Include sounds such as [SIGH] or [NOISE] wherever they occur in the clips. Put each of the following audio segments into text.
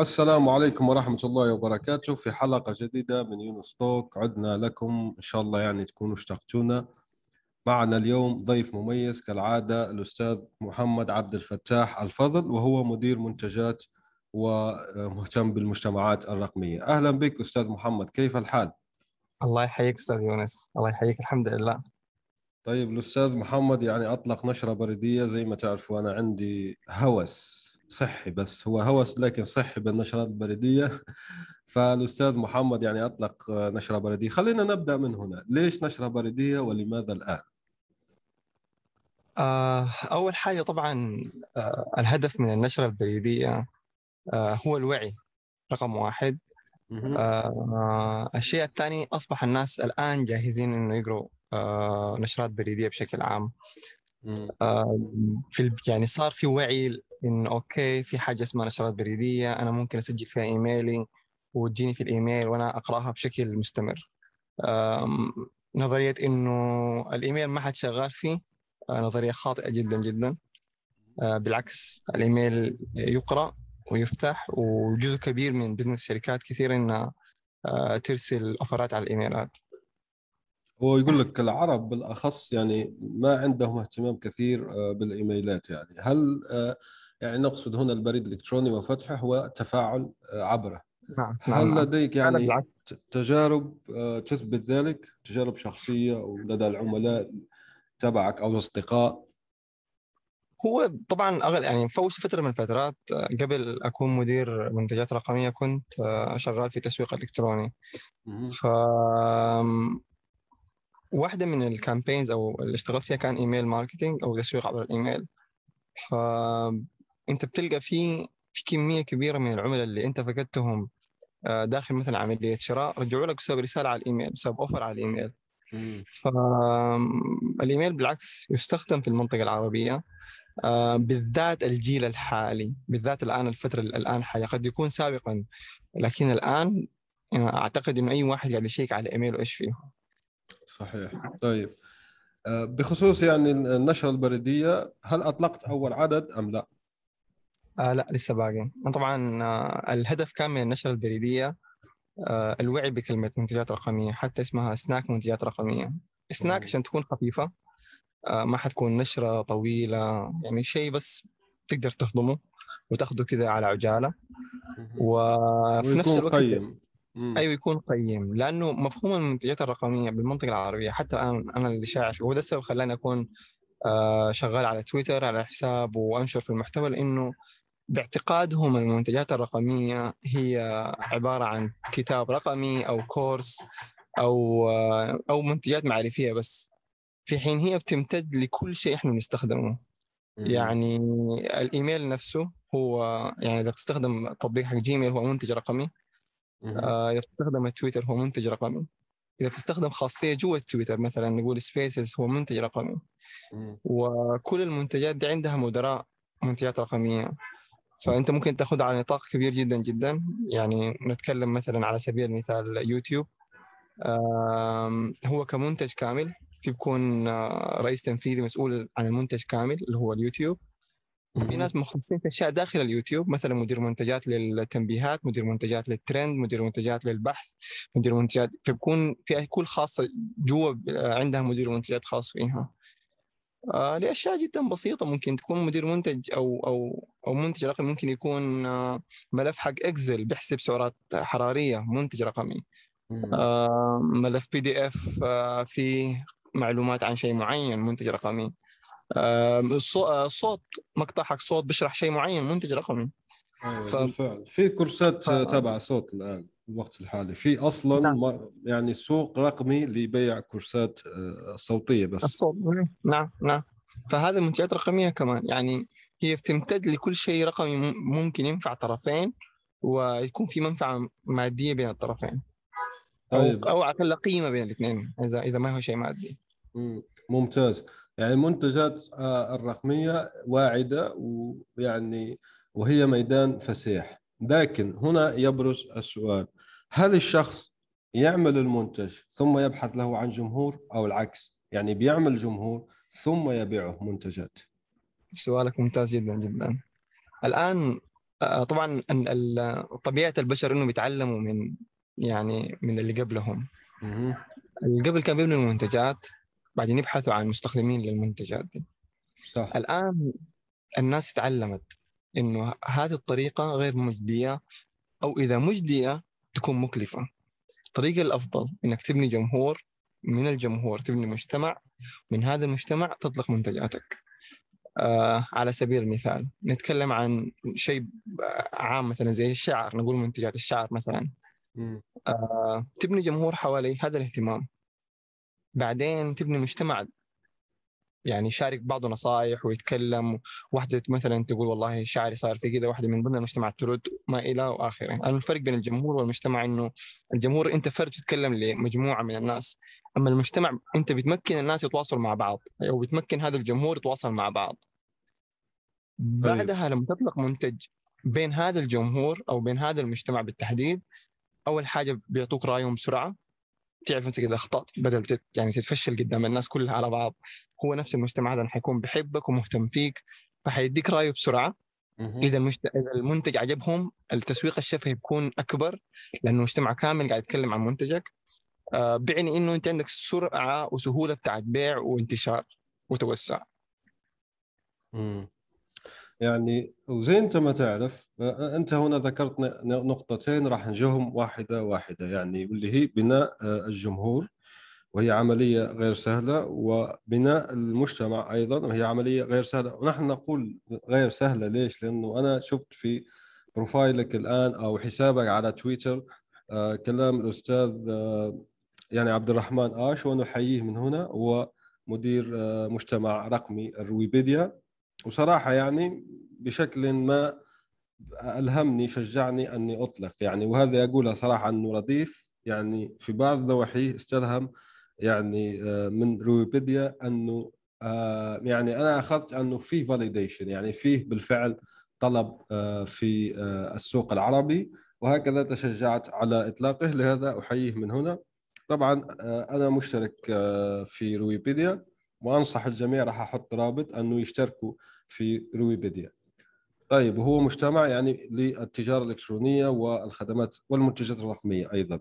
السلام عليكم ورحمة الله وبركاته في حلقة جديدة من يونس توك. عدنا لكم إن شاء الله يعني تكونوا اشتقتونا. معنا اليوم ضيف مميز كالعادة الأستاذ محمد عبد الفتاح الفضل وهو مدير منتجات ومهتم بالمجتمعات الرقمية. أهلا بك أستاذ محمد كيف الحال؟ الله يحييك أستاذ يونس الله يحييك الحمد لله. طيب الأستاذ محمد يعني أطلق نشرة بريدية زي ما تعرفوا أنا عندي هوس. صحي بس. هو هوس لكن صحي بالنشرات البريدية. [LAUGHS] فالأستاذ محمد يعني أطلق نشرة بريدية. خلينا نبدأ من هنا. ليش نشرة بريدية ولماذا الآن؟ آه، أول حاجة طبعا آه، الهدف من النشرة البريدية آه، هو الوعي رقم واحد. الشيء الثاني أصبح الناس الآن جاهزين إنه يقروا نشرات بريدية بشكل عام. في يعني صار في وعي انه أوكي في حاجة اسمها نشرات بريدية أنا ممكن أسجل فيها إيميلي وتجيني في الإيميل وأنا أقرأها بشكل مستمر. نظرية إنه الإيميل ما حد شغال فيه آه، نظرية خاطئة جدا جدا. آه، بالعكس الإيميل يقرأ ويفتح وجزء كبير من بزنس شركات كثير إنها آه، ترسل أوفرات على الإيميلات. هو يقول لك العرب بالأخص يعني ما عندهم اهتمام كثير بالإيميلات يعني. هل يعني نقصد هنا البريد الإلكتروني وفتحه والتفاعل آه، عبره نعم, نعم، هل نعم. لديك يعني تجارب آه، تثبت ذلك؟ تجارب شخصية أو لدى العملاء تبعك أو الأصدقاء؟ هو طبعا أغل يعني في فترة من الفترات. آه، قبل أكون مدير منتجات رقمية كنت شغال في تسويق إلكتروني. ف واحدة من ال campaigns أو اللي اشتغلت فيها كان email marketing أو تسويق عبر الإيميل. ف أنت بتلقى في في كمية كبيرة من العملاء اللي أنت فقدتهم آه، داخل مثلا عملية شراء رجعوا لك بسبب رسالة على الإيميل بسبب اوفر على الإيميل. فالايميل بالعكس يستخدم في المنطقة العربية آه، بالذات الجيل الحالي بالذات الآن الفترة الآن حاليا. قد يكون سابقا لكن الآن آه، أعتقد إنه أي واحد قاعد يشيك على إيميله إيش فيه. صحيح. طيب. بخصوص يعني النشرة البريدية هل أطلقت أول عدد أم لا؟ آه لا لسه باقي. طبعا آه الهدف كان من النشرة البريدية آه الوعي بكلمة منتجات رقمية حتى اسمها سناك منتجات رقمية. سناك عشان تكون خفيفة آه ما حتكون نشرة طويلة يعني شيء بس تقدر تهضمه وتاخذه كذا على عجالة. وفي نفس الوقت قيم. أيوه يكون قيم. لأنه مفهوم المنتجات الرقمية بالمنطقة العربية حتى الآن أنا اللي شاعر فيه وهو ده السبب خلاني أكون آه، شغال على تويتر على حساب وأنشر في المحتوى لأنه باعتقادهم المنتجات الرقمية هي عبارة عن كتاب رقمي أو course أو أو منتجات معرفية بس. في حين هي بتمتد لكل شيء إحنا بنستخدمه. يعني الإيميل نفسه هو يعني إذا بتستخدم تطبيق حق جيميل هو منتج رقمي. آه، إذا بتستخدم التويتر هو منتج رقمي. إذا بتستخدم خاصية جوا التويتر مثلا نقول Spaces هو منتج رقمي. وكل المنتجات دي عندها مدراء منتجات رقمية. فأنت ممكن تاخذها على نطاق كبير جدا جدا. يعني نتكلم مثلا على سبيل المثال يوتيوب. هو كمنتج كامل في بيكون آه، رئيس تنفيذي مسؤول عن المنتج كامل اللي هو اليوتيوب. وفي ناس مختصين في أشياء داخل اليوتيوب مثلا مدير منتجات للتنبيهات مدير منتجات للترند مدير منتجات للبحث مدير منتجات فبكون في كل خاصة جوا عندها مدير منتجات خاص فيها. آه لأشياء جدا بسيطة ممكن تكون مدير منتج أو أو أو منتج رقمي. ممكن يكون آه ملف حق اكسل بيحسب سعرات حرارية منتج رقمي. آه ملف PDF آه فيه معلومات عن شيء معين منتج رقمي. آه صوت مقطع حق صوت بيشرح شيء معين منتج رقمي. ف... بالفعل. في كورسات ف... تبع صوت الآن. الوقت الحالي. في أصلا نعم. يعني سوق رقمي لبيع كورسات آه، صوتية بس. الصوت. نعم نعم. فهذه المنتجات الرقميه كمان. يعني هي بتمتد لكل شيء رقمي مم- ممكن ينفع طرفين ويكون في منفعة مادية بين الطرفين. أو طيب. أو على الاقل قيمة بين الاثنين إذا إذا ما هو شيء مادي. مم، ممتاز. يعني المنتجات آه، الرقمية واعدة ويعني وهي ميدان فسيح. لكن هنا يبرز السؤال. هل الشخص يعمل المنتج ثم يبحث له عن جمهور أو العكس؟ يعني بيعمل جمهور ثم يبيعه منتجات. سؤالك ممتاز جدا جدا. الآن آه، طبعا طبيعة البشر إنه بيتعلموا من يعني من اللي قبلهم. اللي قبل كان بيبنوا المنتجات بعدين يبحثوا عن مستخدمين للمنتجات دي. صح. الآن الناس تعلمت إنه هذه الطريقة غير مجدية أو إذا مجدية تكون مكلفة. الطريقة الأفضل إنك تبني جمهور من الجمهور تبني مجتمع من هذا المجتمع تطلق منتجاتك. آه على سبيل المثال نتكلم عن شيء عام مثلا زي الشعر نقول منتجات الشعر مثلا. آه تبني جمهور حوالي هذا الاهتمام. بعدين تبني مجتمع يعني يشارك بعضه نصائح ويتكلم واحدة مثلا تقول والله شعري صار في كذا واحدة من ضمن المجتمع ترد ما إلى وآخره. يعني الفرق بين الجمهور والمجتمع إنه الجمهور أنت فرد تتكلم لمجموعة من الناس أما المجتمع أنت بتمكن الناس يتواصلوا مع بعض أو بتمكن هذا الجمهور يتواصل مع بعض. بعدها لما تطلق منتج بين هذا الجمهور أو بين هذا المجتمع بالتحديد أول حاجة بيعطوك رأيهم بسرعة. تعرف انت اذا اخطات بدل تت يعني تتفشل قدام الناس كلها على بعض هو نفس المجتمع هذا حيكون بيحبك ومهتم فيك فحيديك رايه بسرعة. إذا المجت... إذا المنتج عجبهم التسويق الشفهي بيكون أكبر لأنه مجتمع كامل قاعد يتكلم عن منتجك آه بيعني إنه أنت عندك سرعة وسهولة بتاعت بيع وانتشار وتوسع. يعني وزي أنت ما تعرف آه، أنت هنا ذكرت نقطتين راح نجيهم واحدة واحدة. يعني واللي هي بناء آه، الجمهور وهي عملية غير سهلة وبناء المجتمع أيضا وهي عملية غير سهلة. ونحن نقول غير سهلة ليش؟ لأنه أنا شفت في بروفايلك الآن أو حسابك على تويتر آه، كلام الأستاذ يعني عبد الرحمن آش ونحييه من هنا هو مدير مجتمع رقمي الرويبيديا وصراحة يعني بشكل ما ألهمني شجعني أني أطلق. يعني وهذا أقولها صراحة أنه رديف يعني في بعض نواحيه استلهم يعني آه، من رويبيديا أنه آه، يعني أنا أخذت أنه في فاليديشن يعني فيه بالفعل طلب آه، في السوق العربي. وهكذا تشجعت على إطلاقه. لهذا أحييه من هنا. طبعا أنا مشترك في رويبيديا وأنصح الجميع راح أحط رابط أنه يشتركوا في رويبيديا. طيب وهو مجتمع يعني للتجارة الإلكترونية والخدمات والمنتجات الرقمية أيضا.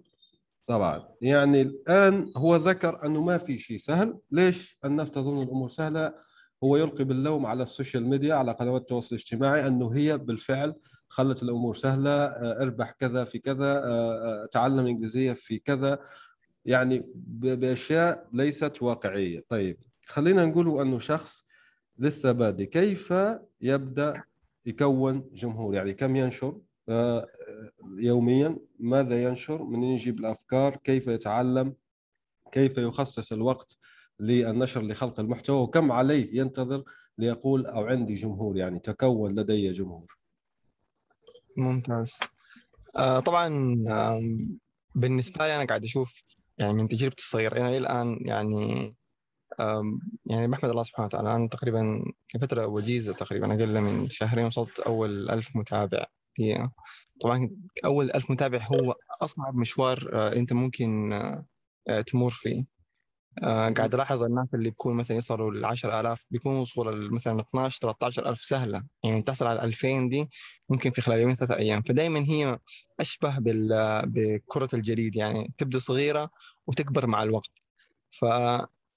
طبعا يعني الآن هو ذكر أنه ما في شيء سهل، ليش الناس تظن الأمور سهلة؟ هو يلقي باللوم على ال social media على قنوات التواصل الاجتماعي أنه هي بالفعل خلت الأمور سهلة، آه، اربح كذا في كذا، آه، آه، تعلم إنجليزية في كذا، يعني بأشياء ليست واقعية، طيب خلينا نقول أنه شخص لسه بادئ. كيف يبدأ يكون جمهور؟ يعني كم ينشر؟ آه، يوميا ماذا ينشر؟ من يجيب الأفكار؟ كيف يتعلم؟ كيف يخصص الوقت للنشر لخلق المحتوى؟ وكم عليه ينتظر ليقول أو عندي جمهور؟ يعني تكون لدي جمهور. ممتاز. آه طبعا بالنسبة لي أنا قاعد أشوف يعني من تجربتي الصغيرة إلى الآن يعني يعني بحمد الله سبحانه وتعالى أنا تقريبا في فترة وجيزة تقريبا أقل من شهرين وصلت أول ألف متابع. هي طبعا أول ألف متابع هو أصعب مشوار آه، أنت ممكن آه، آه، تمر فيه. قاعد ألاحظ الناس اللي بيكون مثلا يصلوا ل 10000 بيكون وصول مثلا 12 13000 سهلة. يعني تحصل على 2000 دي ممكن في خلال يومين ثلاثة أيام. فدائما هي أشبه بال بكرة الجليد يعني تبدأ صغيرة وتكبر مع الوقت.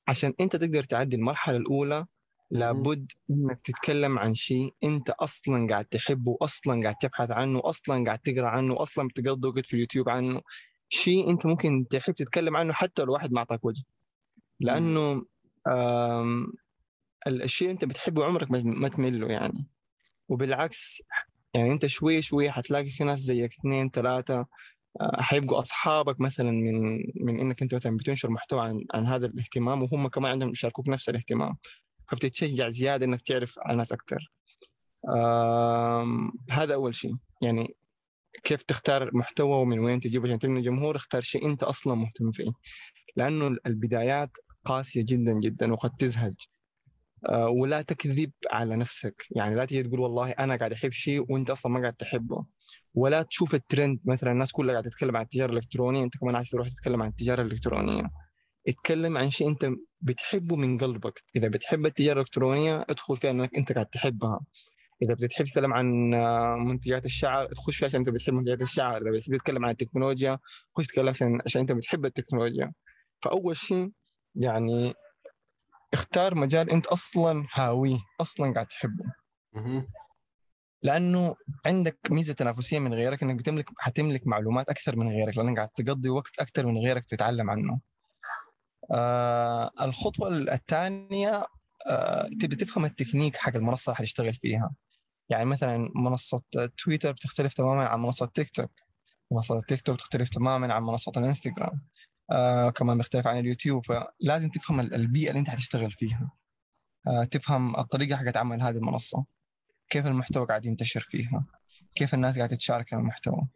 فعشان أنت تقدر تعدي المرحلة الأولى لابد إنك تتكلم عن شيء أنت أصلا قاعد تحبه أصلا قاعد تبحث عنه أصلا قاعد تقرأ عنه أصلا بتقضي وقت في اليوتيوب عنه. شيء أنت ممكن تحب تتكلم عنه حتى لو واحد ما أعطاك وجه. لأنه الشيء أنت بتحبه عمرك ما- ما تمل له يعني. وبالعكس يعني أنت شوي شوي حتلاقي في ناس زيك اثنين ثلاثة آه، حيبقوا أصحابك مثلا من من إنك أنت مثلا بتنشر محتوى عن عن هذا الاهتمام وهم كمان عندهم يشاركوك نفس الاهتمام. فبتتشجع زيادة إنك تعرف عن ناس أكثر هذا أول شيء. يعني كيف تختار محتوى ومن وين تجيبه؟ عشان تبني جمهور اختار شيء أنت أصلا مهتم فيه. لأنه البدايات قاسية جدا جدا وقد تزهج. آه، ولا تكذب على نفسك. يعني لا تيجي تقول والله أنا قاعد أحب شيء وأنت أصلا ما قاعد تحبه. ولا تشوف الترند مثلا الناس كلها قاعدة تتكلم عن التجارة الإلكترونية أنت كمان عايز تروح تتكلم عن التجارة الإلكترونية. اتكلم عن شيء أنت بتحبه من قلبك. إذا بتحب التجارة الإلكترونية ادخل فيها إنك أنت قاعد تحبها. إذا بتحب تتكلم عن آه، منتجات الشعر تخش فيها عشان أنت بتحب منتجات الشعر. إذا بتحب تتكلم عن التكنولوجيا خش تتكلم عشان عشان أنت بتحب التكنولوجيا. فأول شيء يعني اختار مجال انت أصلا هاويه أصلا قاعد تحبه. لأنه عندك ميزة تنافسية من غيرك إنك بتملك حتملك معلومات أكثر من غيرك لأنك قاعد تقضي وقت أكثر من غيرك تتعلم عنه. آه الخطوة الثانية آه تبي تفهم التكنيك حق المنصة اللي حتشتغل فيها. يعني مثلا منصة تويتر بتختلف تماما عن منصة تيك توك. منصة تيك توك تختلف تماما عن منصة الإنستغرام. آه كمان بيختلف عن اليوتيوب فلازم تفهم البيئة اللي انت حتشتغل فيها. آه تفهم الطريقة حقت عمل هذه المنصة. كيف المحتوى قاعد ينتشر فيها كيف الناس قاعدة تشارك المحتوى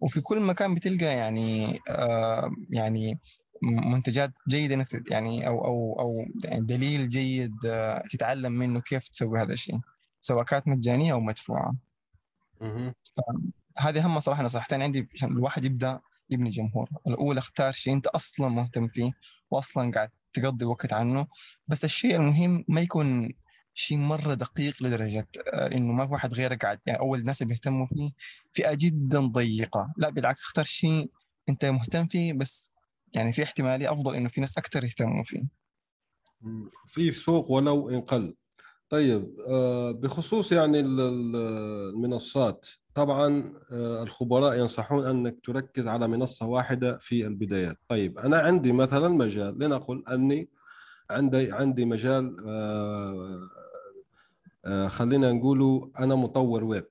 وفي كل مكان بتلقى يعني آه يعني منتجات جيدة إنك يعني أو أو أو يعني دليل جيد آه تتعلم منه كيف تسوي هذا الشيء سواء كانت مجانية أو مدفوعة مهم. هذه أهم صراحة نصيحتين عندي عشان الواحد يبدأ يبني جمهور. الاولى اختار شيء أنت أصلا مهتم فيه واصلا قاعد تقضي وقت عنه بس الشيء المهم ما يكون شيء مرة دقيق لدرجة آه، إنه ما في واحد غيرك قاعد يعني أول الناس اللي بيهتموا فيه فئة جدا ضيقة. لا بالعكس اختار شيء أنت مهتم فيه بس يعني في احتمالية أفضل إنه في ناس أكثر يهتموا فيه. في سوق ولو إن قل. طيب آه، بخصوص يعني ال- ال- المنصات طبعا آه، الخبراء ينصحون أنك تركز على منصة واحدة في البدايات. طيب أنا عندي مثلا مجال. لنقل أني عندي عندي مجال آه، آه، خلينا نقولوا أنا مطور ويب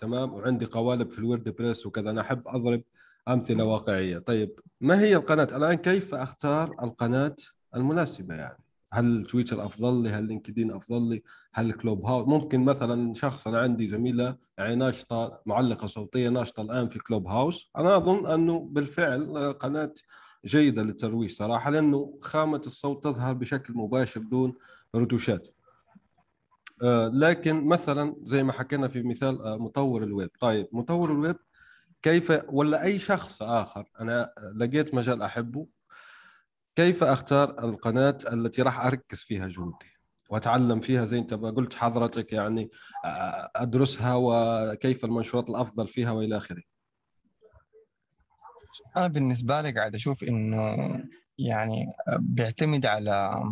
تمام؟ وعندي قوالب في الورد بريس وكذا. أنا أحب أضرب أمثلة واقعية. طيب ما هي القناة؟ الآن كيف أختار القناة المناسبة يعني؟ هل تويتر أفضل لي؟ هل لينكدين أفضل لي؟ هل كلوب هاوس؟ ممكن مثلا شخص أنا عندي زميلة يعني ناشطة معلقة صوتية ناشطة الآن في كلوب هاوس. أنا أظن أنه بالفعل قناة جيدة للترويج صراحة لأنه خامة الصوت تظهر بشكل مباشر دون رتوشات. آه، لكن مثلا زي ما حكينا في مثال آه، مطور الويب. طيب مطور الويب كيف ولا أي شخص آخر؟ أنا لقيت مجال أحبه. كيف أختار القناة التي راح أركز فيها جهدي وأتعلم فيها زي أنت ما قلت حضرتك يعني آه، أدرسها وكيف المنشورات الأفضل فيها وإلى آخره. أنا بالنسبة لي قاعد أشوف إنه يعني بيعتمد على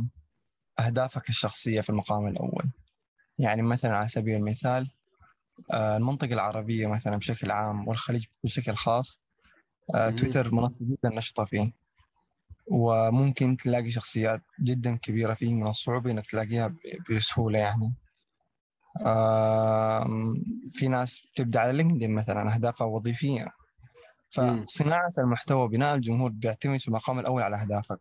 أهدافك الشخصية في المقام الأول. يعني مثلا على سبيل المثال آه، المنطقة العربية مثلا بشكل عام والخليج بشكل خاص آه،. تويتر منصة جدا نشطة فيه. وممكن تلاقي شخصيات جدا كبيرة فيه من الصعوبة إنك تلاقيها ب- بسهولة يعني. في ناس بتبدأ على لينكدين مثلا أهدافها وظيفية. مم. فصناعة المحتوى بناء الجمهور بيعتمد في المقام الأول على أهدافك.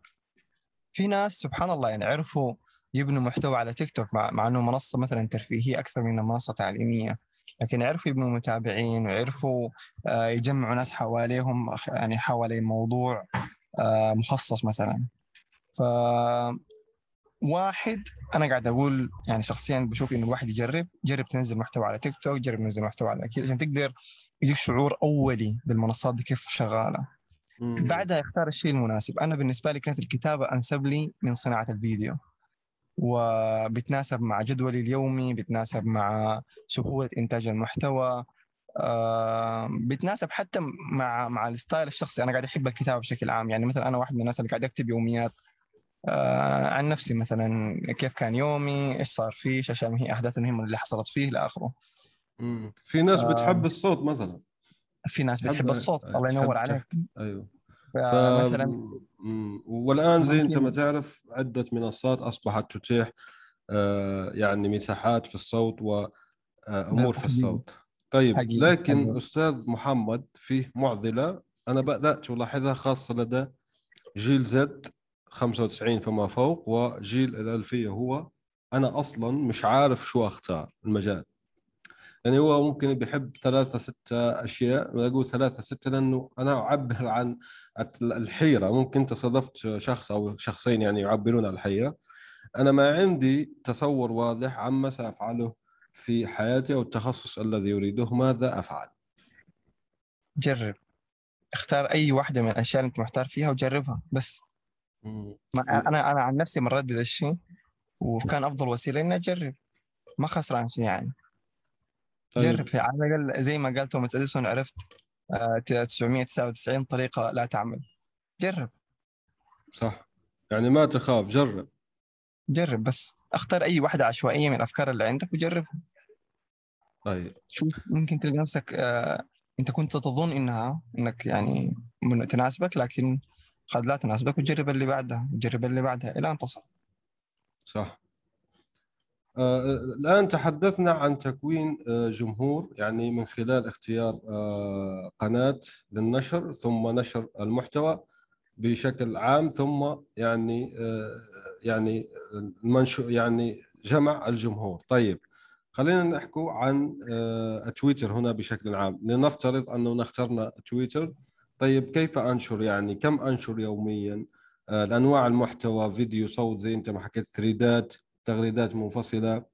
في ناس سبحان الله يعني عرفوا يبنوا محتوى على تيك توك مع, مع إنه منصة مثلا ترفيهية أكثر من منصة تعليمية. لكن عرفوا يبنوا متابعين وعرفوا آه، يجمعوا ناس حواليهم يعني حوالي موضوع مخصص مثلا. ف واحد أنا قاعد أقول يعني شخصيا بشوف إنه الواحد يجرب جرب تنزل محتوى على تيك توك جرب تنزل محتوى على كذا عشان تقدر يجيك شعور أولي بالمنصات دي كيف شغالة. مم. بعدها اختار الشيء المناسب. أنا بالنسبة لي كانت الكتابة أنسب لي من صناعة الفيديو. وبتناسب مع جدولي اليومي بتناسب مع سهولة إنتاج المحتوى. آه، بتناسب حتى مع مع الستايل الشخصي أنا قاعد أحب الكتابة بشكل عام يعني مثلا أنا واحد من الناس اللي قاعد أكتب يوميات آه، عن نفسي مثلا كيف كان يومي إيش صار فيه إيش الاشياء هي احداث المهمه اللي حصلت فيه إلى آخره مم. في ناس آه. بتحب الصوت مثلا في ناس تحب- بتحب الصوت الله ينور. عليك أيوه فمثلا. والآن زي أنت ما تعرف عدة منصات أصبحت تتيح آه، يعني مساحات في الصوت وامور في. الصوت طيب حقيقي. لكن حقيقي. أستاذ محمد فيه معضلة أنا بدأت ألاحظها خاصة لدى جيل زد 95 فما فوق وجيل الألفية هو أنا أصلا مش عارف شو أختار المجال يعني هو ممكن بيحب ثلاثة ستة أشياء أقول ثلاثة ستة لأنه أنا أعبر عن الحيرة ممكن أنت صادفت شخص أو شخصين يعني يعبرون عن الحيرة أنا ما عندي تصور واضح عما سأفعله في حياتي أو التخصص الذي أريده ماذا أفعل؟ جرب. اختار أي واحدة من الأشياء اللي أنت محتار فيها وجربها بس. مم. أنا أنا عن نفسي مريت بهذا الشيء وكان أفضل وسيلة إني أجرب. ما خسران شيء يعني. طيب. جرب. في على الأقل زي ما قال توماس أديسون عرفت آه، 999 طريقة لا تعمل. جرب. صح. يعني ما تخاف جرب. جرب بس. اختار أي واحدة عشوائية من الأفكار اللي عندك وجربها. طيب. شوف ممكن تلقى نفسك آه، أنت كنت تظن إنها إنك يعني من- تناسبك لكن قد لا تناسبك وتجرب اللي بعدها وتجرب اللي بعدها. إلى أن تصل. صح. آه، الآن تحدثنا عن تكوين آه، جمهور يعني من خلال اختيار آه، قناة للنشر ثم نشر المحتوى بشكل عام ثم يعني آه، يعني المنشو يعني جمع الجمهور. طيب خلينا نحكي عن آه، تويتر هنا بشكل عام. لنفترض أنه اخترنا تويتر طيب كيف أنشر؟ يعني كم أنشر يوميا؟ آه، الأنواع المحتوى فيديو صوت زي أنت ما حكيت ثريدات تغريدات منفصلة.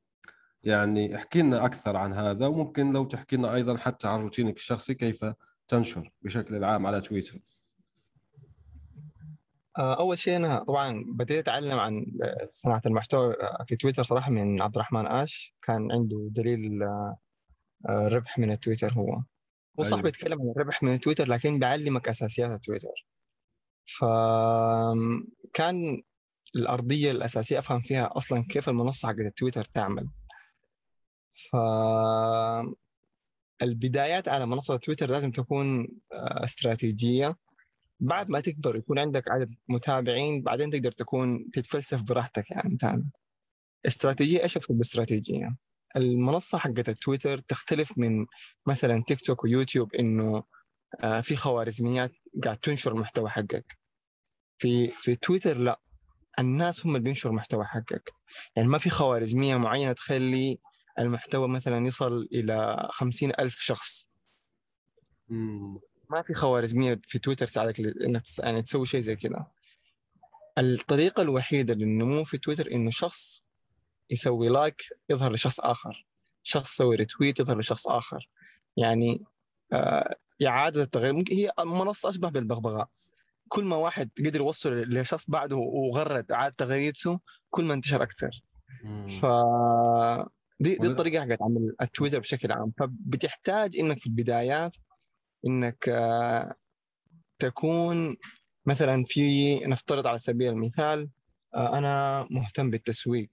يعني احكي لنا أكثر عن هذا وممكن لو تحكي لنا أيضا حتى عن روتينك الشخصي كيف تنشر بشكل عام على تويتر. أول شيء أنا طبعا بديت أتعلم عن آه، صناعة المحتوى آه، في تويتر صراحة من عبد الرحمن آش. كان عنده دليل آه، آه، ربح من التويتر هو. هو صح أيوة. بيتكلم عن الربح من تويتر لكن بيعلمك أساسيات التويتر. فكان الأرضية الأساسية أفهم فيها أصلا كيف المنصة حقت التويتر تعمل. ف البدايات على منصة تويتر لازم تكون آه، استراتيجية. بعد ما تكبر يكون عندك عدد متابعين بعدين تقدر تكون تتفلسف براحتك يعني ثاني استراتيجية إيش أقصد باستراتيجية؟ المنصة حقت التويتر تختلف من مثلا تيك توك ويوتيوب إنه آه، في خوارزميات قاعد تنشر المحتوى حقك في في تويتر لا الناس هم اللي بينشروا المحتوى حقك يعني ما في خوارزمية معينة تخلي المحتوى مثلا يصل إلى خمسين ألف شخص. ما في خوارزمية في تويتر تساعدك إنك يعني تسوي شيء زي كذا. الطريقة الوحيدة للنمو في تويتر إنه شخص يسوي like يظهر لشخص آخر. شخص يسوي retweet يظهر لشخص آخر. يعني آه إعادة التغريد. ممكن هي منصة أشبه بالبغبغاء. كل ما واحد قدر يوصل لشخص بعده وغرد إعادة تغريدته كل ما انتشر أكثر. مم. ف دي دي الطريقة حقت عمل التويتر بشكل عام. فبتحتاج إنك في البدايات إنك آه، تكون مثلا في نفترض على سبيل المثال آه، أنا مهتم بالتسويق.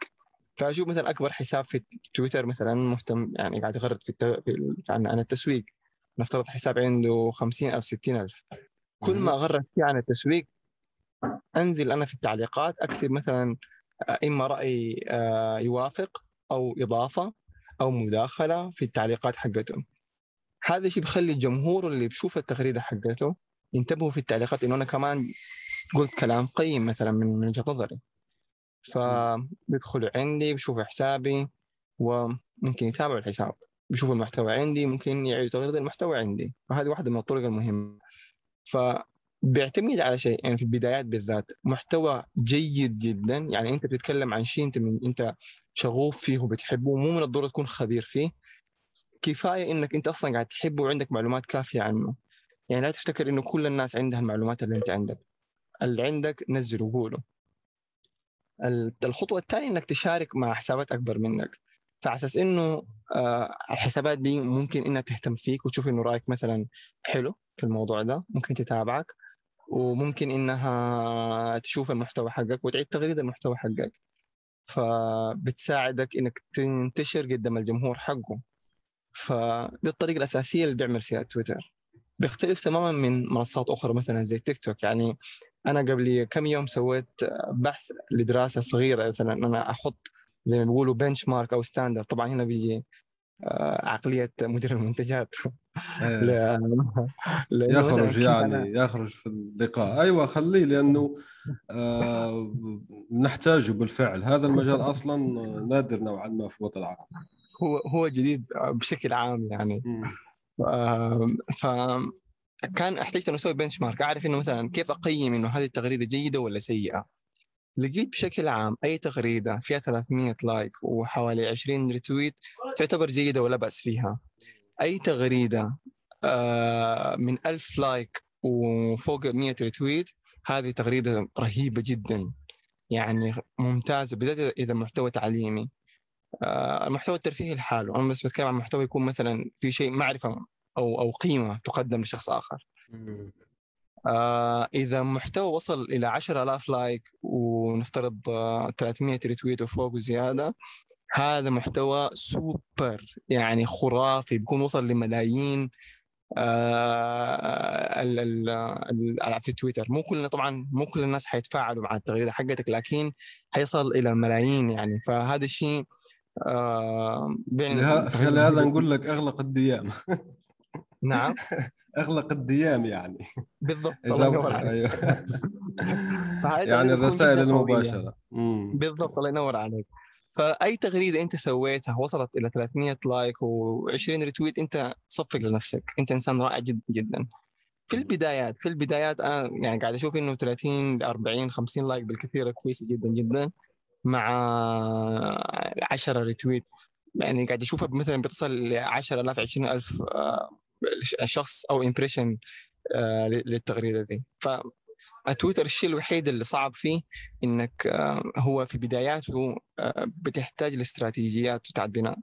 فاشوف مثلا أكبر حساب في تويتر مثلا مهتم يعني قاعد يغرد في, عن عن التسويق. نفترض حساب عنده 50000 60000 كل ما غرد فيه عن التسويق أنزل أنا في التعليقات أكتب مثلا آه، إما رأي يوافق أو إضافة أو مداخلة في التعليقات حقته هذا الشيء بيخلي الجمهور اللي بيشوف التغريدة حقته ينتبهوا في التعليقات انه أنا كمان قلت كلام قيم مثلا من وجهة نظري. فبيدخلوا عندي بيشوفوا حسابي وممكن يتابعوا الحساب. بيشوفوا المحتوى عندي ممكن يعيدوا تغريدة المحتوى عندي. فهذه واحدة من الطرق المهمة. فبيعتمد على شيء يعني في البدايات بالذات محتوى جيد جدا. يعني أنت بتتكلم عن شيء أنت من أنت شغوف فيه وبتحبه مو من الضرورة تكون خبير فيه. كفاية إنك أنت أصلا قاعد تحبه وعندك معلومات كافية عنه. يعني لا تفتكر إنه كل الناس عندها المعلومات اللي أنت عندك. اللي عندك نزله وقوله. ال- الخطوة الثانية إنك تشارك مع حسابات أكبر منك. فعلى أساس إنه آه، الحسابات دي ممكن إنها تهتم فيك وتشوف إنه رأيك مثلا حلو في الموضوع ده ممكن تتابعك. وممكن إنها تشوف المحتوى حقك وتعيد تغريدة المحتوى حقك. فبتساعدك إنك تنتشر قدام الجمهور حقه. فدي الطريقة الأساسية اللي بيعمل فيها تويتر. بيختلف تماما من منصات أخرى مثلا زي تيك توك. يعني أنا قبل كم يوم سويت بحث لدراسة صغيرة مثلا أنا أحط زي ما بيقولوا benchmark أو standard طبعا هنا بيجي آه، عقلية مدير المنتجات. إيه. [LAUGHS] [LAUGHS] يخرج يعني يخرج في اللقاء. أيوه خليه لأنه آه نحتاجه بالفعل. هذا المجال أصلا نادر نوعا ما في الوطن العربي هو هو جديد بشكل عام يعني. مم. آم، ف كان أحتجت انه أسوي benchmark أعرف إنه مثلا كيف أقيم إنه هذه التغريدة جيدة ولا سيئة. لقيت بشكل عام أي تغريدة فيها 300 like وحوالي 20 retweet تعتبر جيدة ولا بأس فيها. أي تغريدة آه، من 1000 like وفوق 100 retweet هذه تغريدة رهيبة جدا. يعني ممتازة بالذات إذا محتوى تعليمي. المحتوى الترفيهي لحاله. أنا بس بتكلم عن محتوى يكون مثلا في شيء معرفة أو أو قيمة تقدم لشخص آخر. آه إذا محتوى وصل إلى 10000 like ونفترض آه 300 retweet وفوق وزيادة هذا محتوى سوبر يعني خرافي بيكون وصل لملايين آه ال- ال- ال- في تويتر. مو كلنا طبعا مو كل الناس حيتفاعلوا مع التغريدة حقتك لكن حيصل إلى ملايين يعني. فهذا الشيء آه لهذا رهيبة. نقول لك أغلق ال DM. [LAUGHS] نعم. أغلق ال DM يعني. بالضبط الله ينور عليك. [LAUGHS] فهذه يعني الرسائل. المباشرة. بالضبط الله ينور عليك. فأي تغريدة أنت سويتها وصلت إلى 300 like و20 retweet أنت صفق لنفسك. أنت إنسان رائع جدا جدا. في البدايات في البدايات أنا يعني قاعد أشوف إنه 30 ل 40 50 like بالكثير كويسه جدا جدا. مع 10 retweet يعني قاعد اشوفها مثلا بتصل ل 10000 20000 آه، شخص أو impression للتغريدة دي. ف تويتر الشيء الوحيد اللي صعب فيه إنك آه، هو في بداياته آه، بتحتاج لاستراتيجيات بتاعت بناء.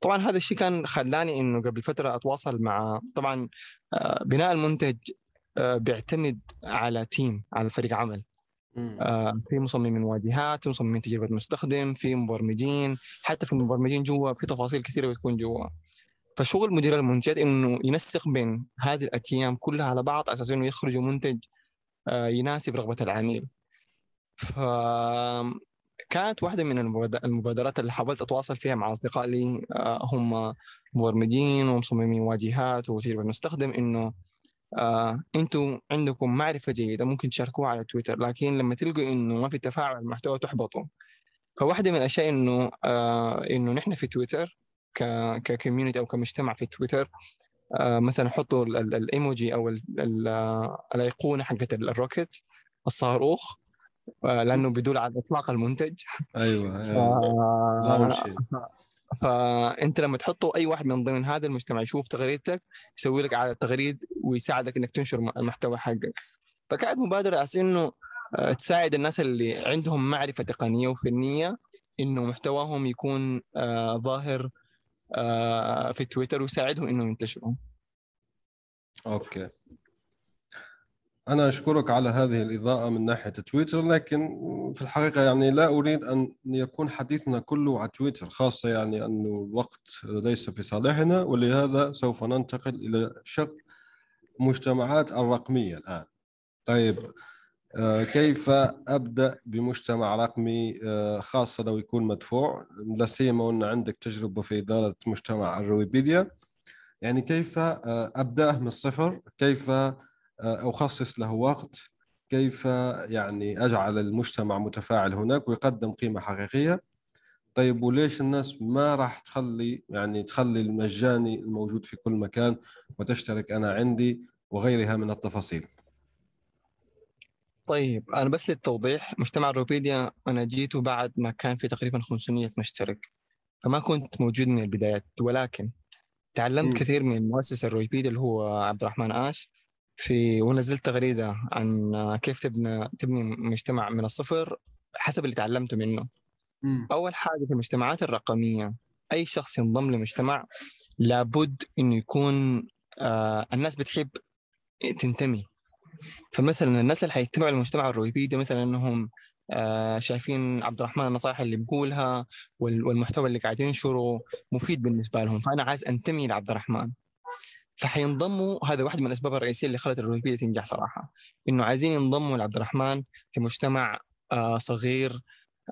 طبعا هذا الشيء كان خلاني إنه قبل فترة أتواصل مع طبعا آه، بناء المنتج آه، بيعتمد على تيم على فريق عمل. آه، في مصممين واجهات مصممين تجربة مستخدم في مبرمجين حتى في المبرمجين جوا في تفاصيل كثيرة بتكون جوا. فشغل مدير المنتجات إنه ينسق بين هذه الاتيام كلها على بعض على أساس إنه يخرجوا منتج آه، يناسب رغبة العميل. ف كانت واحدة من المباد- المبادرات اللي حاولت أتواصل فيها مع أصدقاء لي آه، هم مبرمجين ومصممين واجهات وتجربة المستخدم إنه آه، أنتم عندكم معرفة جيدة ممكن تشاركوها على تويتر لكن لما تلقوا إنه ما في تفاعل المحتوى تحبطوا. فواحدة من الأشياء إنه آه، إنه نحن في تويتر ك community أو كمجتمع في تويتر آه، مثلا حطوا ال- ال- الايموجي أو آه، الأيقونة حقت ال- ال rocket الصاروخ آه، لأنه بيدل على إطلاق المنتج. أيوه أيوة. [LAUGHS] فأنت لما تحطه أي واحد من ضمن هذا المجتمع يشوف تغريدتك يسوي لك على التغريد ويساعدك إنك تنشر المحتوى حقك. فكانت مبادرة أساس إنه آه، تساعد الناس اللي عندهم معرفة تقنية وفنية إنه محتواهم يكون آه، ظاهر آه، في تويتر ويساعدهم انه ينتشروا أوكي. أنا أشكرك على هذه الإضاءة من ناحية تويتر لكن في الحقيقة يعني لا أريد أن يكون حديثنا كله على تويتر خاصة يعني انه الوقت ليس في صالحنا ولهذا سوف ننتقل إلى شق المجتمعات الرقمية الآن. طيب آه، كيف أبدأ بمجتمع رقمي؟ آه، خاصة لو يكون مدفوع لا سيما وان عندك تجربة في إدارة مجتمع الرويبيديا. يعني كيف آه، أبدأه من الصفر؟ كيف أخصص له وقت كيف يعني أجعل المجتمع متفاعل هناك ويقدم قيمة حقيقية. طيب وليش الناس ما راح تخلي يعني تخلي المجاني الموجود في كل مكان وتشترك أنا عندي وغيرها من التفاصيل؟ طيب أنا بس للتوضيح مجتمع روبيديا أنا جيته بعد ما كان في تقريبا 500 مشترك فما كنت موجود من البدايات ولكن تعلمت مم. كثير من المؤسس الرويبيدي اللي هو عبد الرحمن آش. في ونزلت تغريدة عن كيف تبنى تبني مجتمع من الصفر حسب اللي تعلمته منه. أول حاجة في المجتمعات الرقمية أي شخص ينضم لمجتمع لابد إنه يكون آه الناس بتحب تنتمي. فمثلا الناس اللي حيتبعوا المجتمع الرويبيدي مثلا إنهم آه شايفين عبد الرحمن النصائح اللي بيقولها وال- والمحتوى اللي قاعد ينشره مفيد بالنسبة لهم فأنا عايز أنتمي لعبد الرحمن. فحينضموا هذا واحد من الأسباب الرئيسية اللي خلت الرويبيدي تنجح صراحة. إنه عايزين ينضموا لعبد الرحمن في مجتمع آه صغير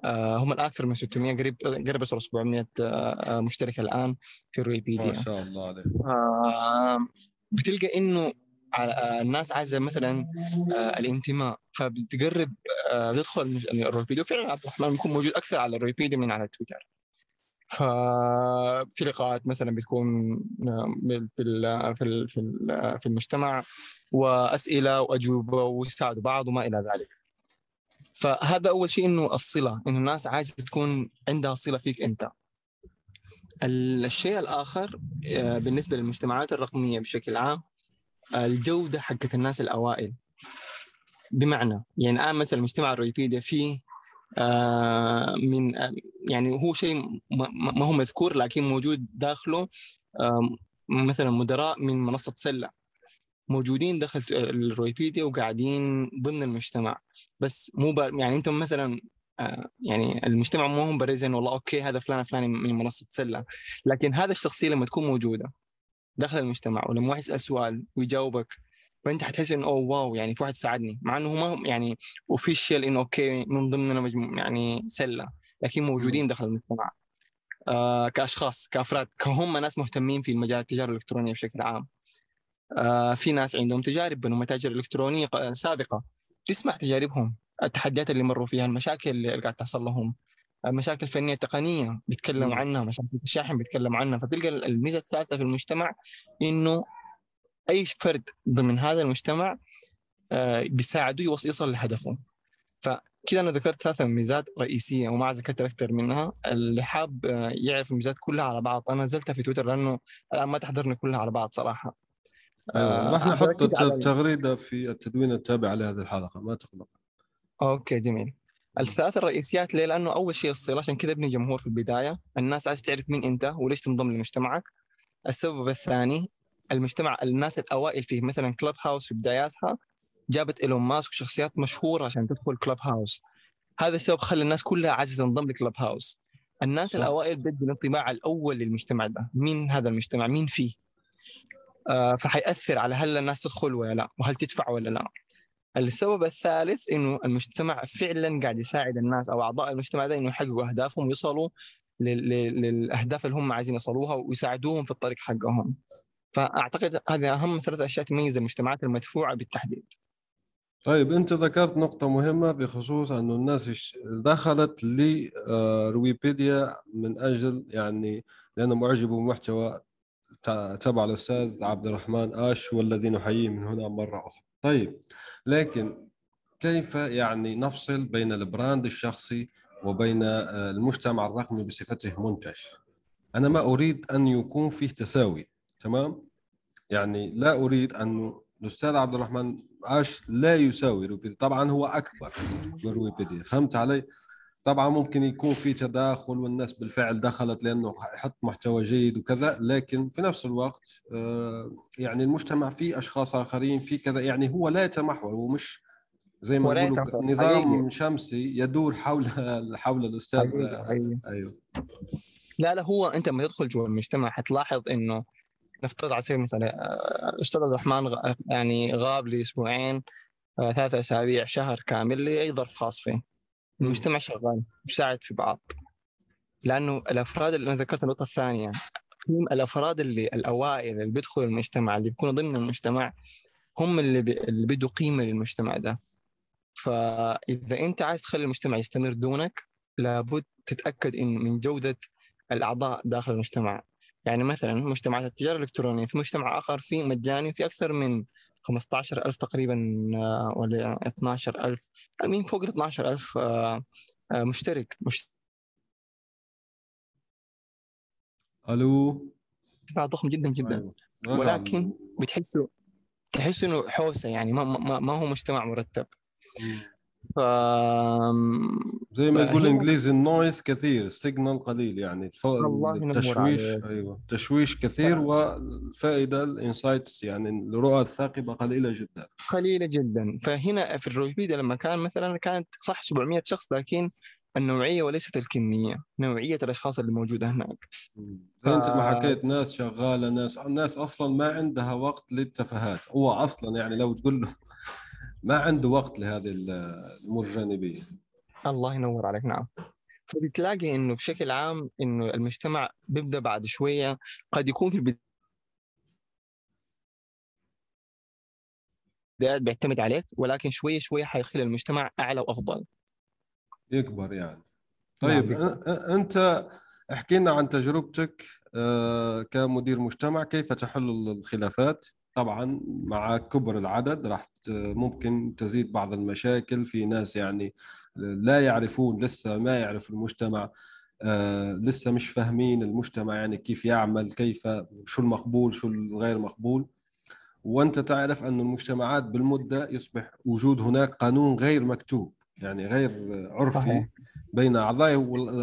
آه هم الان أكثر من 600 قريب قرب يصل 700 آه آه، مشترك الآن في ما الرويبيديا شاء الله عليك. آه، بتلقى إنه على- الناس عايزة مثلا الانتماء فبتقرب بتدخل الرويبيديا وفعلا عبد الرحمن بيكون موجود أكثر على الرويبيديا من على تويتر. ففي لقاءات مثلا بتكون في في في المجتمع وأسئلة وأجوبة ويساعدوا بعض وما إلى ذلك. فهذا أول شيء إنه الصلة إنه الناس عايزة تكون عندها صلة فيك أنت. الشيء الآخر آه، بالنسبة للمجتمعات الرقمية بشكل عام الجودة حقت الناس الأوائل بمعنى يعني الان مثلا مجتمع الويكيبيديا فيه آه، من يعني هو شيء ما هو مذكور لكن موجود داخله مثلا مدراء من منصة سلة موجودين داخل الويكيبيديا وقاعدين ضمن المجتمع. بس مو يعني انت مثلا آه، يعني المجتمع مو هم بريزين والله okay هذا فلان فلاني من منصة سلة. لكن هذا الشخصية لما تكون موجودة داخل المجتمع ولما واحد يسأل سؤال ويجاوبك فأنت حتحس إنه أوه wow يعني في واحد ساعدني مع إنه ما يعني official إنه okay من ضمننا مجموع يعني سلة لكن موجودين داخل المجتمع. آه كأشخاص كأفراد كهم ناس مهتمين في مجال التجاره الالكترونيه بشكل عام. آه في ناس عندهم تجارب بنوا متاجر إلكترونية سابقة تسمع تجاربهم التحديات اللي مروا فيها المشاكل اللي قاعد تحصل لهم المشاكل الفنية التقنية بيتكلموا عنها مشاكل الشاحن بيتكلموا عنها. فتلقى الميزة الثالثة في المجتمع إنه أي فرد ضمن هذا المجتمع آه، بيساعده يصل لهدفه. فكذا أنا ذكرت ثلاث ميزات رئيسية وما ذكرت أكثر منها. اللي حاب آه، يعرف الميزات كلها على بعض. أنا نزلتها في تويتر لأنه الآن ما تحضرني كلها على بعض صراحة. آه راح نحط التغريده في التدوين التابع لهذه الحلقة ما تقلق أوكي جميل. الثلاث الرئيسيات ليه؟ لأنه أول شيء الصله عشان كذا ابني جمهور في البداية، الناس عايز تعرف مين أنت وليش تنضم لمجتمعك. السبب الثاني المجتمع الناس الأوائل فيه مثلا كلب هاوس في بداياتها جابت إيلون ماسك وشخصيات مشهورة عشان تدخل كلب هاوس. هذا السبب خلى الناس كلها عايزة تنضم لكلب هاوس. الناس. الأوائل بدوا الانطباع الأول للمجتمع ده، مين هذا المجتمع؟ مين فيه؟ آه فحيأثر على هل الناس تدخل ولا لا، وهل تدفع ولا لا. السبب الثالث إنه المجتمع فعلا قاعد يساعد الناس أو أعضاء المجتمع ده إنه يحققوا أهدافهم ويوصلوا للأهداف اللي هم عايزين يوصلوها ويساعدوهم في الطريق حقهم. فأعتقد هذه أهم ثلاث أشياء تميز المجتمعات المدفوعة بالتحديد. طيب أنت ذكرت نقطة مهمة بخصوص انه الناس دخلت لويبيديا من أجل يعني لأنه معجبوا بمحتوى تبع الأستاذ عبد الرحمن آش والذي نحييه من هنا مرة أخرى. طيب لكن كيف يعني نفصل بين البراند الشخصي وبين آه، المجتمع الرقمي بصفتة منتج أنا ما أريد أن يكون فيه تساوي تمام؟ يعني لا أريد أن الأستاذ عبد الرحمن عاش لا يساوي روبيديا. طبعا هو أكبر من روبيديا. فهمت علي؟ طبعا ممكن يكون في تداخل والناس بالفعل دخلت لأنه يحط محتوى جيد وكذا لكن في نفس الوقت آه، يعني المجتمع فيه أشخاص آخرين في كذا. يعني هو لا يتمحور هو مش زي ما يقولوا نظام حقيقي. شمسي يدور حول حول الأستاذ. أيوه. أيوه. لا لا هو أنت لما تدخل جوا المجتمع حتلاحظ إنه نفترض على سبيل المثال أستاذ عبد الرحمن يعني غاب لاسبوعين آه، ثلاثة أسابيع شهر كامل لأي ظرف خاص فيه. المجتمع شغال بيساعد في بعض. لأنه الأفراد اللي أنا ذكرت النقطة الثانية الأفراد اللي الأوائل اللي بيدخلوا المجتمع اللي بيكونوا ضمن المجتمع هم اللي بي... اللي بيدوا قيمة للمجتمع ده. فإذا أنت عايز تخلي المجتمع يستمر دونك لابد تتأكد إن من جودة الأعضاء داخل المجتمع. يعني مثلا مجتمعات التجارة الإلكترونية في مجتمع آخر في مجاني في أكثر من 15000 تقريبا آه، ولا 12000 مين فوق ال 12000 آه، آه، مشترك. مش... ألو؟ ضخم جدا جدا. أيوه. ولكن بتحسه تحس إنه حوسة يعني ما ما, ما هو مجتمع مرتب. ف زي ما يقول الإنجليزي ال noise كثير ال signal قليل يعني التشويش أيوه التشويش كثير ف... والفائدة ال insights يعني الرؤى الثاقبة قليلة جدا. قليلة جدا. فهنا في الويكيبيديا لما كان مثلا كانت صح 700 شخص لكن النوعية وليست الكمية نوعية الأشخاص اللي موجودة هناك. ف... أنت ما حكيت ناس شغالة ناس الناس أصلا ما عندها وقت للتفاهات. هو أصلا يعني لو تقول له ما عنده وقت لهذه الأمور الجانبيه الله ينور عليك نعم. فبتلاقي إنه بشكل عام إنه المجتمع بيبدأ بعد شوية قد يكون في البدايه بيعتمد عليك ولكن شوية شوية حيخلي المجتمع أعلى وأفضل. يكبر يعني. طيب نعم. أنت احكي لنا عن تجربتك آه، كمدير مجتمع كيف تحل الخلافات؟ طبعا مع كبر العدد راح ممكن تزيد بعض المشاكل. في ناس يعني لا يعرفون لسه ما يعرف المجتمع آه، لسه مش فاهمين المجتمع يعني كيف يعمل كيف شو المقبول شو الغير مقبول. وأنت تعرف أن المجتمعات بالمدة يصبح وجود هناك قانون غير مكتوب يعني غير عرفي صحيح. بين أعضائه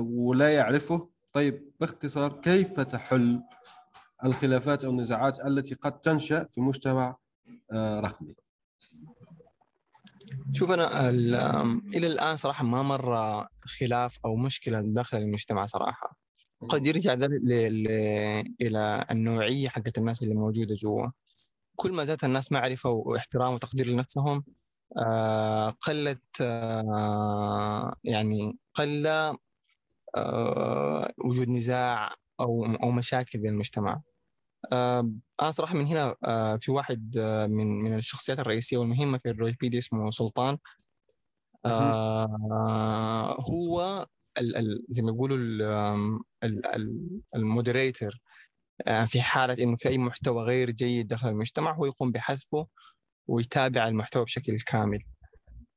ولا يعرفه. طيب باختصار كيف تحل الخلافات أو النزاعات التي قد تنشأ في مجتمع آه، رقمي. شوف أنا إلى الآن صراحة ما مر خلاف أو مشكلة داخل المجتمع صراحة. قد يرجع ل... ل... إلى النوعية حقت الناس اللي موجودة جوا. كل ما زادت الناس معرفة واحترام وتقدير لنفسهم آه قلت آه يعني قل وجود نزاع أو أو مشاكل بين المجتمع. أنا صراحة من هنا آه في واحد آه من من الشخصيات الرئيسية والمهمة في الويكيبيديا اسمه سلطان. آه هو ال ال زي ما يقولوا المودريتر في حالة إنه في أي محتوى غير جيد داخل المجتمع هو يقوم بحذفه ويتابع المحتوى بشكل كامل.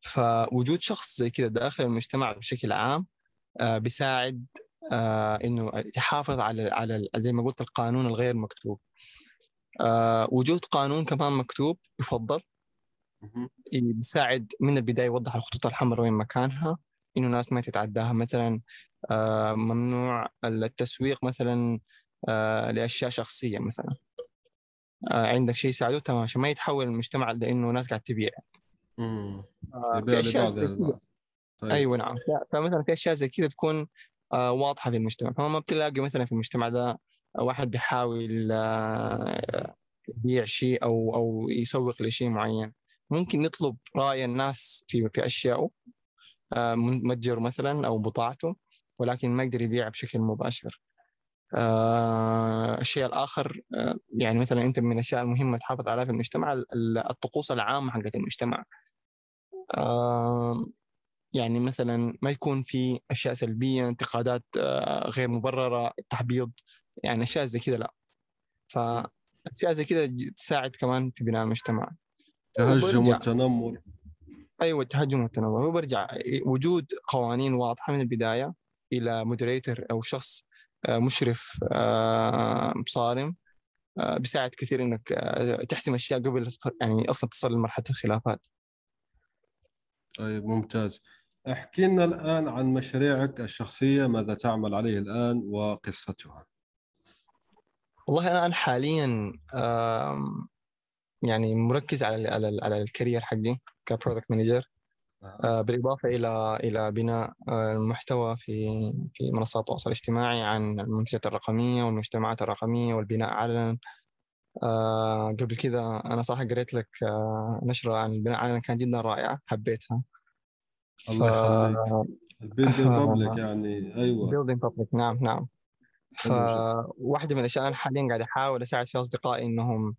فوجود شخص زي كذا داخل المجتمع بشكل عام آه بيساعد آه إنه يحافظ على على زي ما قلت القانون الغير مكتوب. آه وجود قانون كمان مكتوب يفضل بيساعد من البداية يوضح الخطوط الحمراء وين مكانها إنه الناس ما تتعداها. مثلا آه ممنوع التسويق مثلا آه لأشياء شخصية مثلا. آه عندك شيء يساعده؟ تمام. عشان ما يتحول المجتمع لإنه ناس قاعد تبيع. امم آه في أشياء زي كذا البعض طيب. أيوه نعم. فمثلا في أشياء زي كذا تكون آه واضحة في المجتمع. فما بتلاقي مثلا في المجتمع ده واحد بيحاول آه يبيع شيء أو أو يسوق لشيء معين. ممكن نطلب رأي الناس في في أشيائه آه متجر مثلا أو بضاعته ولكن ما يقدر يبيع بشكل مباشر. آه الشيء الآخر آه يعني مثلا أنت من الأشياء المهمة تحافظ عليها في المجتمع ال- الطقوس العامة حقت المجتمع. آه يعني مثلا ما يكون في أشياء سلبية انتقادات آه غير مبررة تحبيض يعني أشياء زي كذا لا. فأشياء زي كذا تساعد كمان في بناء المجتمع. تهجم والتنمر. أيوه التهجم والتنمر. وبرجع وجود قوانين واضحة من البداية إلى moderator أو شخص آه، مشرف آه، صارم بيساعد كثير إنك تحسم أشياء قبل يعني أصلا تصل لمرحلة الخلافات. طيب ممتاز. احكي لنا الآن عن مشاريعك الشخصية ماذا تعمل عليه الآن وقصتها. والله أنا الآن حاليا يعني مركز على على على ال career حقي ك product manager بالإضافة إلى إلى بناء آه، المحتوى في في منصات التواصل الاجتماعي عن المنتجات الرقمية والمجتمعات الرقمية والبناء علنا. آه، قبل كذا أنا صراحة قريت لك آه، نشرة عن البناء علنا كانت جدا رائعه حبيتها. الله يخليك. ال building public يعني أيوه. building public نعم نعم. فواحدة من الأشياء أنا حاليا قاعد أحاول أساعد فيها أصدقائي إنهم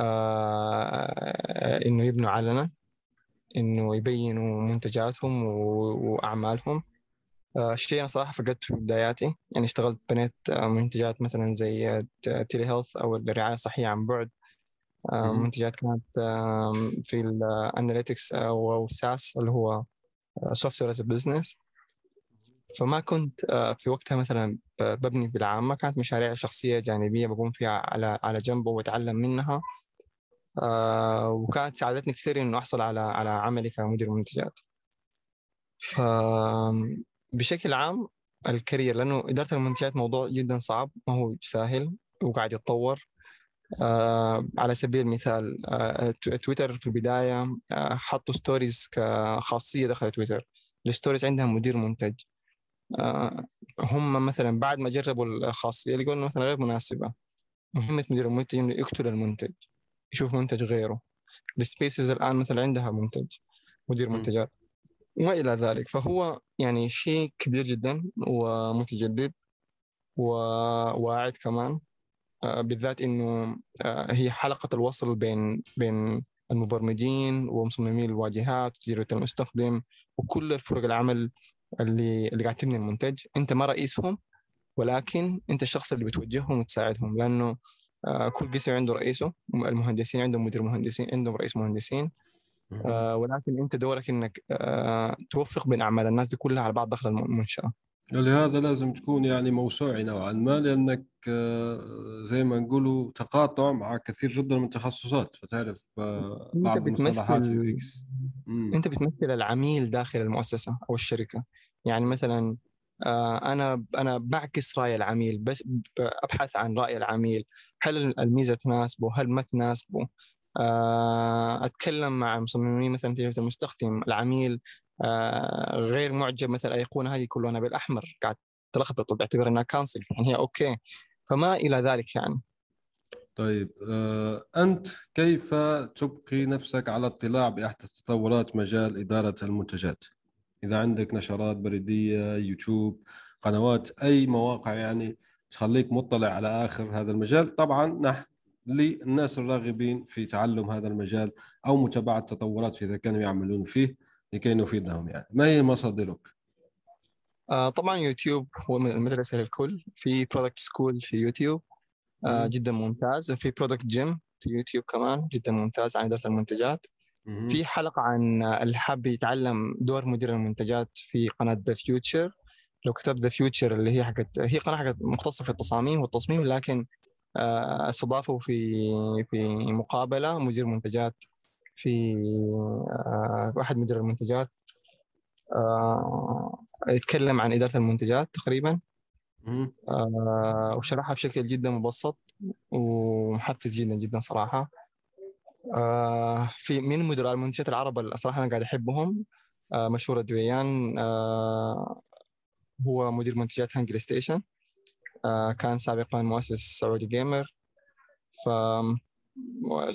آه إنه يبنوا علنا إنه يبينوا منتجاتهم وأعمالهم. آه الشيء أنا صراحة فقدته في بداياتي. يعني اشتغلت بنيت آه، منتجات مثلا زي telehealth أو الرعاية الصحية عن بعد. آه. منتجات كانت في ال analytics أو SaaS اللي هو software as business فما كنت آه، في وقتها مثلا ببني بالعامة كانت مشاريع شخصية جانبية بقوم فيها على على جنب وأتعلم منها. آه، وكانت ساعدتني كثير إنه أحصل على على عملي كمدير منتجات. ف بشكل عام ال career لأنه إدارة المنتجات موضوع جدا صعب ما هو سهل وقاعد يتطور. على سبيل المثال آه، تويتر في البداية آه، حطوا stories كخاصية داخل تويتر. ال stories عندها مدير منتج. آه، هم مثلا بعد ما جربوا الخاصية لقوا مثلا غير مناسبة. مهمة مدير المنتج إنه يقتل المنتج يشوف منتج غيره. السبيسز الآن مثلا عندها منتج مدير. منتجات. وما إلى ذلك. فهو يعني شيء كبير جدا ومتجدد وواعد كمان. آه، بالذات إنه آه، هي حلقة الوصل بين بين المبرمجين ومصممي الواجهات وتجربه المستخدم وكل الفرق العمل اللي اللي قاعد تبني المنتج. أنت ما رئيسهم ولكن أنت الشخص اللي بتوجههم وتساعدهم لأنه آه، كل قسم عنده رئيسه المهندسين عندهم مدير مهندسين عندهم رئيس مهندسين. آه، ولكن أنت دورك إنك آه، توفق بين أعمال الناس دي كلها على بعض داخل المنشأة. ولهذا لازم تكون يعني موسوعي نوعا ما لأنك زي ما نقولوا تقاطع مع كثير جدا من التخصصات. فتعرف بعض المصطلحات إكس أنت بتمثل العميل داخل المؤسسة أو الشركة. يعني مثلا آه، أنا أنا بعكس رأي العميل بس أبحث عن رأي العميل. هل الميزة تناسبه؟ هل ما تناسبه؟ آه، أتكلم مع المصممين مثلا تجربة المستخدم. العميل آه، غير معجب مثلا الايقونه هذه كلها بالأحمر. قاعد تلخبط وبيعتبر إنها cancel يعني هي okay. فما إلى ذلك يعني. طيب أنت كيف تبقي نفسك على اطلاع بأحدث تطورات مجال إدارة المنتجات؟ إذا عندك نشرات بريدية يوتيوب قنوات أي مواقع يعني تخليك مطلع على آخر هذا المجال. طبعا نحن للناس الراغبين في تعلم هذا المجال أو متابعة تطورات إذا كانوا يعملون فيه. لكي نفيدهم يعني. ما هي مصادرك؟ آه طبعا يوتيوب هو المدرسة للكل. في Product School في يوتيوب. آه جدا ممتاز. وفي Product Gym في يوتيوب كمان جدا ممتاز عن إدارة المنتجات. في حلقة عن اللي حاب يتعلم دور مدير المنتجات في قناة The Futur لو كتبت The Futur اللي هي حقت هي قناة حقت مختصة في التصاميم والتصميم لكن آه، استضافوا في في مقابلة مدير منتجات في آه، واحد مدير المنتجات آه، يتكلم عن إدارة المنتجات تقريبا وشرحها بشكل جدا مبسط ومحفز جدا جدا صراحة. آه في من مدراء المنتجات العرب الصراحه أنا قاعد أحبهم آه مشهور الدويان آه هو مدير منتجات HungerStation آه كان سابقا مؤسس Saudi Gamer في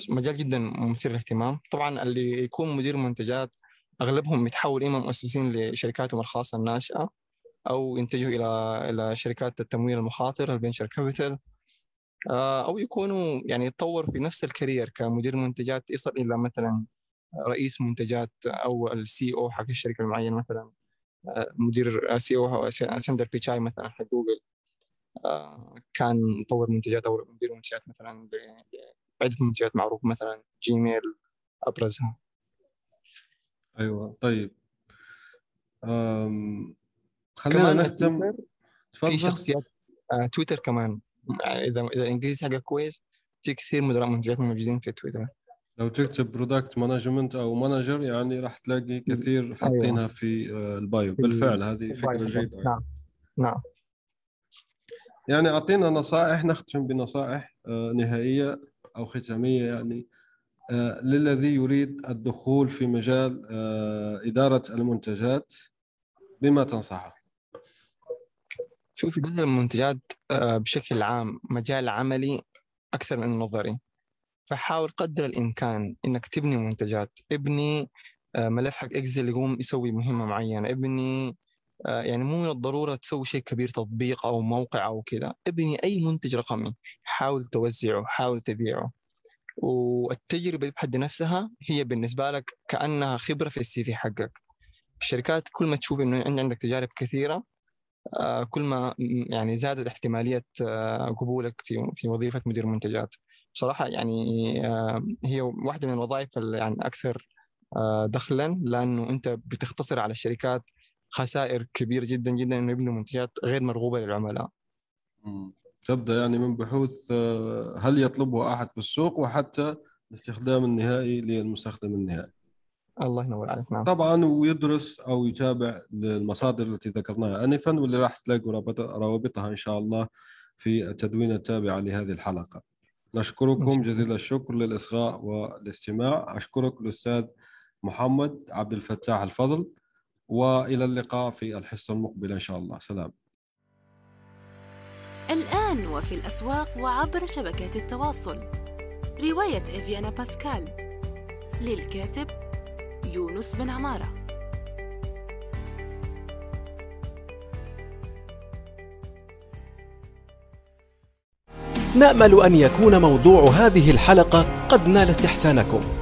مجال جدا مثير للاهتمام. طبعا اللي يكون مدير منتجات أغلبهم يتحول إما مؤسسين لشركاتهم الخاصة الناشئة أو يتجهوا إلى إلى شركات التمويل المخاطر ال venture capital آه، أو يكونوا يعني يتطور في نفس ال career كمدير منتجات يصل إلى مثلا رئيس منتجات أو ال CEO حق الشركة المعينة مثلا آه، مدير CEO سندر بيتشاي مثلا حق جوجل آه، كان مطور منتجات أو مدير منتجات مثلا بعده منتجات معروفه مثلا جيميل أبرزها. أيوه طيب. خلينا نختم في شخصيات تويتر كمان. يعني إذا إذا الانجليزي حقك كويس في كثير مدراء منتجات موجودين في تويتر. لو تكتب product management أو manager يعني راح تلاقي كثير أيوة. حاطينها أيوة. في آه، ال bio. بالفعل هذه فكرة جيدة. نعم. نعم. يعني أعطينا نصائح نختم بنصائح آه، نهائية. أو ختامية يعني آه، للذي يريد الدخول في مجال إدارة المنتجات بما تنصحه. شوف إدارة المنتجات آه، بشكل عام مجال عملي أكثر من نظري. فحاول قدر الإمكان إنك تبني منتجات. ابني آه، ملف حق إكسل يقوم يسوي مهمة معينة. ابني آه، يعني مو من الضرورة تسوي شيء كبير تطبيق أو موقع أو كذا. ابني أي منتج رقمي حاول توزعه حاول تبيعه. والتجربة بحد نفسها هي بالنسبة لك كأنها خبرة في السي في حقك. الشركات كل ما تشوف إنه عندك تجارب كثيرة آه، كل ما يعني زادت احتمالية آه، قبولك في في وظيفة مدير منتجات. بصراحة يعني آه، هي واحدة من الوظائف يعني أكثر دخلا لأنه أنت بتختصر على الشركات خسائر كبيرة جدا جدا إنه يبنوا منتجات غير مرغوبة للعملاء. تبدأ يعني من بحوث هل يطلبه أحد في السوق وحتى الاستخدام النهائي للمستخدم النهائي. الله ينور عليك نعم طبعا ويدرس أو يتابع المصادر التي ذكرناها انفا واللي راح تلاقوا روابطها إن شاء الله في التدوين التابعه لهذه الحلقة. نشكركم جزيل الشكر للإصغاء والاستماع، أشكرك الأستاذ محمد عبد الفتاح الفضل وإلى اللقاء في الحصة المقبلة إن شاء الله، سلام. الآن وفي الأسواق وعبر شبكات التواصل. رواية إفيانا باسكال. للكاتب يونس بن عمارة. نأمل أن يكون موضوع هذه الحلقة قد نال استحسانكم.